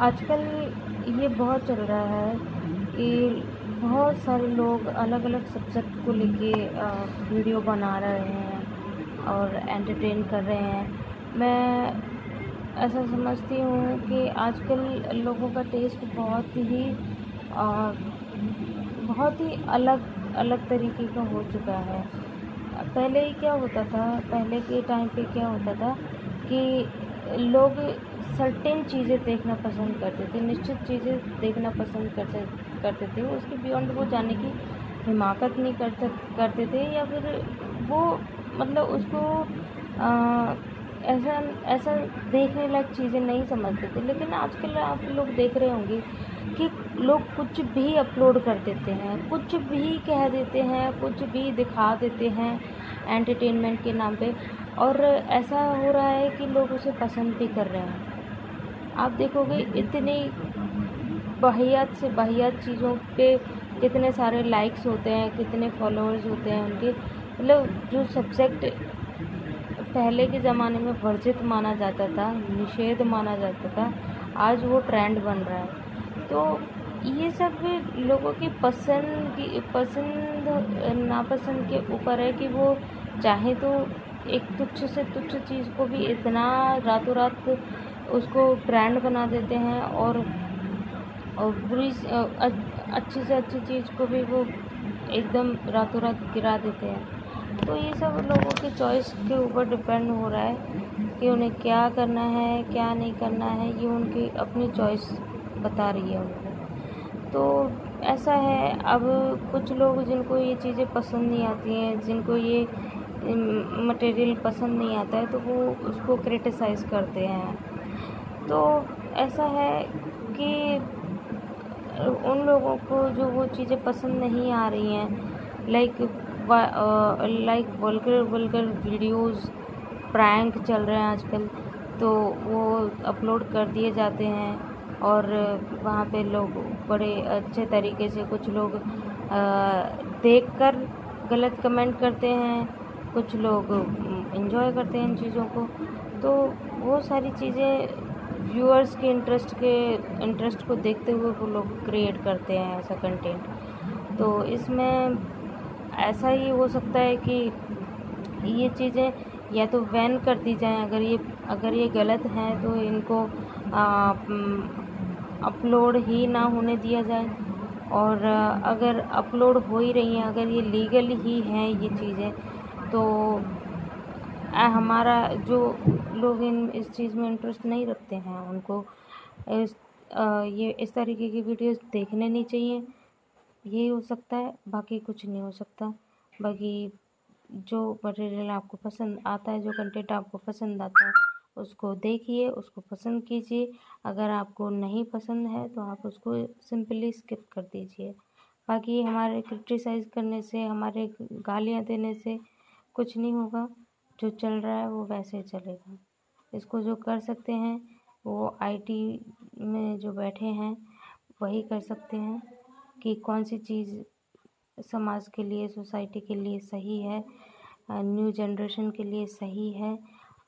आजकल ये बहुत चल रहा है कि बहुत सारे लोग अलग अलग सब्जेक्ट को लेके वीडियो बना रहे हैं और एंटरटेन कर रहे हैं। मैं ऐसा समझती हूँ कि आजकल लोगों का टेस्ट बहुत ही आ, बहुत ही अलग अलग तरीके का हो चुका है। पहले ही क्या होता था पहले के टाइम पे क्या होता था कि लोग सर्टेन चीज़ें देखना पसंद करते थे निश्चित चीज़ें देखना पसंद करते करते थे। उसके बियॉन्ड वो जाने की हिमाकत नहीं करते करते थे या फिर वो मतलब उसको आ, ऐसा ऐसा देखने लायक चीज़ें नहीं समझते थे। लेकिन आजकल आप लोग देख रहे होंगे कि लोग कुछ भी अपलोड कर देते हैं कुछ भी कह देते हैं कुछ भी दिखा देते हैं एंटरटेनमेंट के नाम पे। और ऐसा हो रहा है कि लोग उसे पसंद भी कर रहे हैं। आप देखोगे इतनी बहियात से बहियात चीज़ों पे कितने सारे लाइक्स होते हैं, कितने फॉलोअर्स होते हैं उनके। मतलब जो सब्जेक्ट पहले के ज़माने में वर्जित माना जाता था, निषेध माना जाता था, आज वो ट्रेंड बन रहा है। तो ये सब लोगों की पसंद की, पसंद, नापसंद के ऊपर है कि वो चाहे तो एक तुच्छ से तुच्छ चीज़ को भी इतना रातों रात उसको ब्रांड बना देते हैं और बुरी अच्छी से अच्छी चीज़ को भी वो एकदम रातों रात गिरा देते हैं। तो ये सब लोगों के चॉइस के ऊपर डिपेंड हो रहा है कि उन्हें क्या करना है, क्या नहीं करना है, ये उनकी अपनी चॉइस बता रही है उनको। तो ऐसा है, अब कुछ लोग जिनको ये चीज़ें पसंद नहीं आती हैं, जिनको ये मटेरियल पसंद नहीं आता है तो वो उसको क्रिटिसाइज़ करते हैं। तो ऐसा है कि उन लोगों को जो वो चीज़ें पसंद नहीं आ रही हैं like like vulgar vulgar videos prank चल रहे हैं आजकल तो वो अपलोड कर दिए जाते हैं और वहाँ पे लोग बड़े अच्छे तरीके से कुछ लोग देख कर गलत कमेंट करते हैं। कुछ लोग इन्जॉय करते हैं इन चीज़ों को। तो वो सारी चीज़ें व्यूअर्स के इंटरेस्ट के इंटरेस्ट को देखते हुए वो लोग क्रिएट करते हैं ऐसा कंटेंट तो इसमें ऐसा ही हो सकता है कि ये चीज़ें या तो बैन कर दी जाएँ। अगर ये अगर ये गलत हैं तो इनको अपलोड ही ना होने दिया जाए। और अगर अपलोड हो ही रही हैं, अगर ये लीगल ही हैं ये चीज़ें तो हमारा जो लोग इन, इस चीज़ में इंटरेस्ट नहीं रखते हैं, उनको इस ये, इस तरीके की वीडियोस देखने नहीं चाहिए। यही हो सकता है, बाकी कुछ नहीं हो सकता। बाकी जो मटेरियल आपको पसंद आता है, जो कंटेंट आपको पसंद आता है, उसको देखिए, उसको पसंद कीजिए। अगर आपको नहीं पसंद है तो आप उसको सिंपली स्किप कर दीजिए। बाकी हमारे क्रिटिसाइज़ करने से, हमारे गालियाँ देने से कुछ नहीं होगा। जो चल रहा है वो वैसे ही चलेगा। इसको जो कर सकते हैं, वो आईटी में जो बैठे हैं, वही कर सकते हैं कि कौन सी चीज़ समाज के लिए, सोसाइटी के लिए सही है न्यू जनरेशन के लिए सही है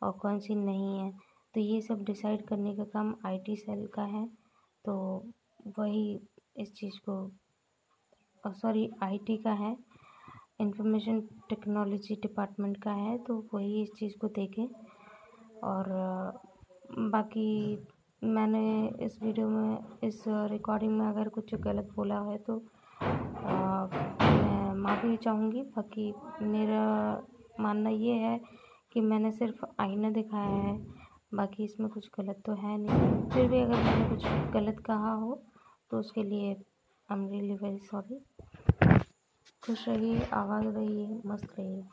और कौन सी नहीं है। तो ये सब डिसाइड करने का काम आईटी सेल का है। तो वही इस चीज़ को सॉरी आईटी का है। इंफॉर्मेशन टेक्नोलॉजी डिपार्टमेंट का है तो वही इस चीज़ को देखें। और बाकी मैंने इस वीडियो में, इस रिकॉर्डिंग में अगर कुछ गलत बोला है तो मैं माफ़ी चाहूँगी। बाकी मेरा मानना ये है कि मैंने सिर्फ़ आईना दिखाया है, बाकी इसमें कुछ गलत तो है नहीं। फिर भी अगर मैंने कुछ गलत कहा हो तो उसके लिए I am really very sorry खुश रहिए आबाद रहिए मस्त रहिए